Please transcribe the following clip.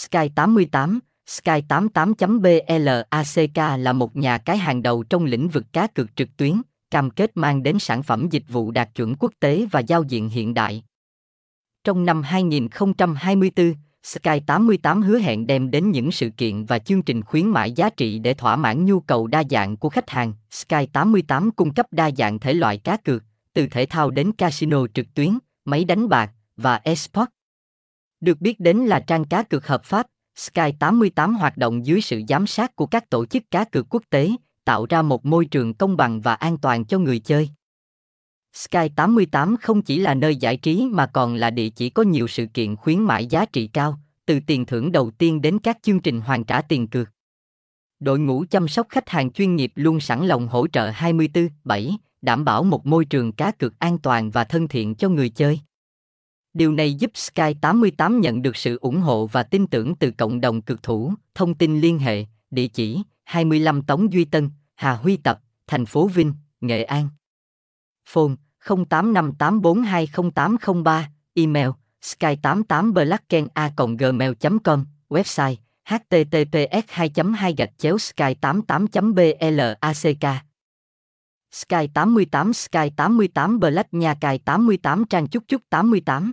Sky 88, Sky 88.black là một nhà cái hàng đầu trong lĩnh vực cá cược trực tuyến, cam kết mang đến sản phẩm dịch vụ đạt chuẩn quốc tế và giao diện hiện đại. Trong năm 2024, Sky 88 hứa hẹn đem đến những sự kiện và chương trình khuyến mãi giá trị để thỏa mãn nhu cầu đa dạng của khách hàng. Sky 88 cung cấp đa dạng thể loại cá cược, từ thể thao đến casino trực tuyến, máy đánh bạc và esports. Được biết đến là trang cá cược hợp pháp, Sky 88 hoạt động dưới sự giám sát của các tổ chức cá cược quốc tế, tạo ra một môi trường công bằng và an toàn cho người chơi. Sky 88 không chỉ là nơi giải trí mà còn là địa chỉ có nhiều sự kiện khuyến mãi giá trị cao, từ tiền thưởng đầu tiên đến các chương trình hoàn trả tiền cược. Đội ngũ chăm sóc khách hàng chuyên nghiệp luôn sẵn lòng hỗ trợ 24/7, đảm bảo một môi trường cá cược an toàn và thân thiện cho người chơi. Điều này giúp Sky 88 nhận được sự ủng hộ và tin tưởng từ cộng đồng cực thủ. Thông tin liên hệ, địa chỉ 25 Tống Duy Tân, Hà Huy Tập, thành phố Vinh, Nghệ An. Phone 0858420803, email sky88blackena gmail com website https 2 2 gạch chéo sky 88 black Sky 88 Sky 88 Black nhà cài 88 trang chúc chúc 88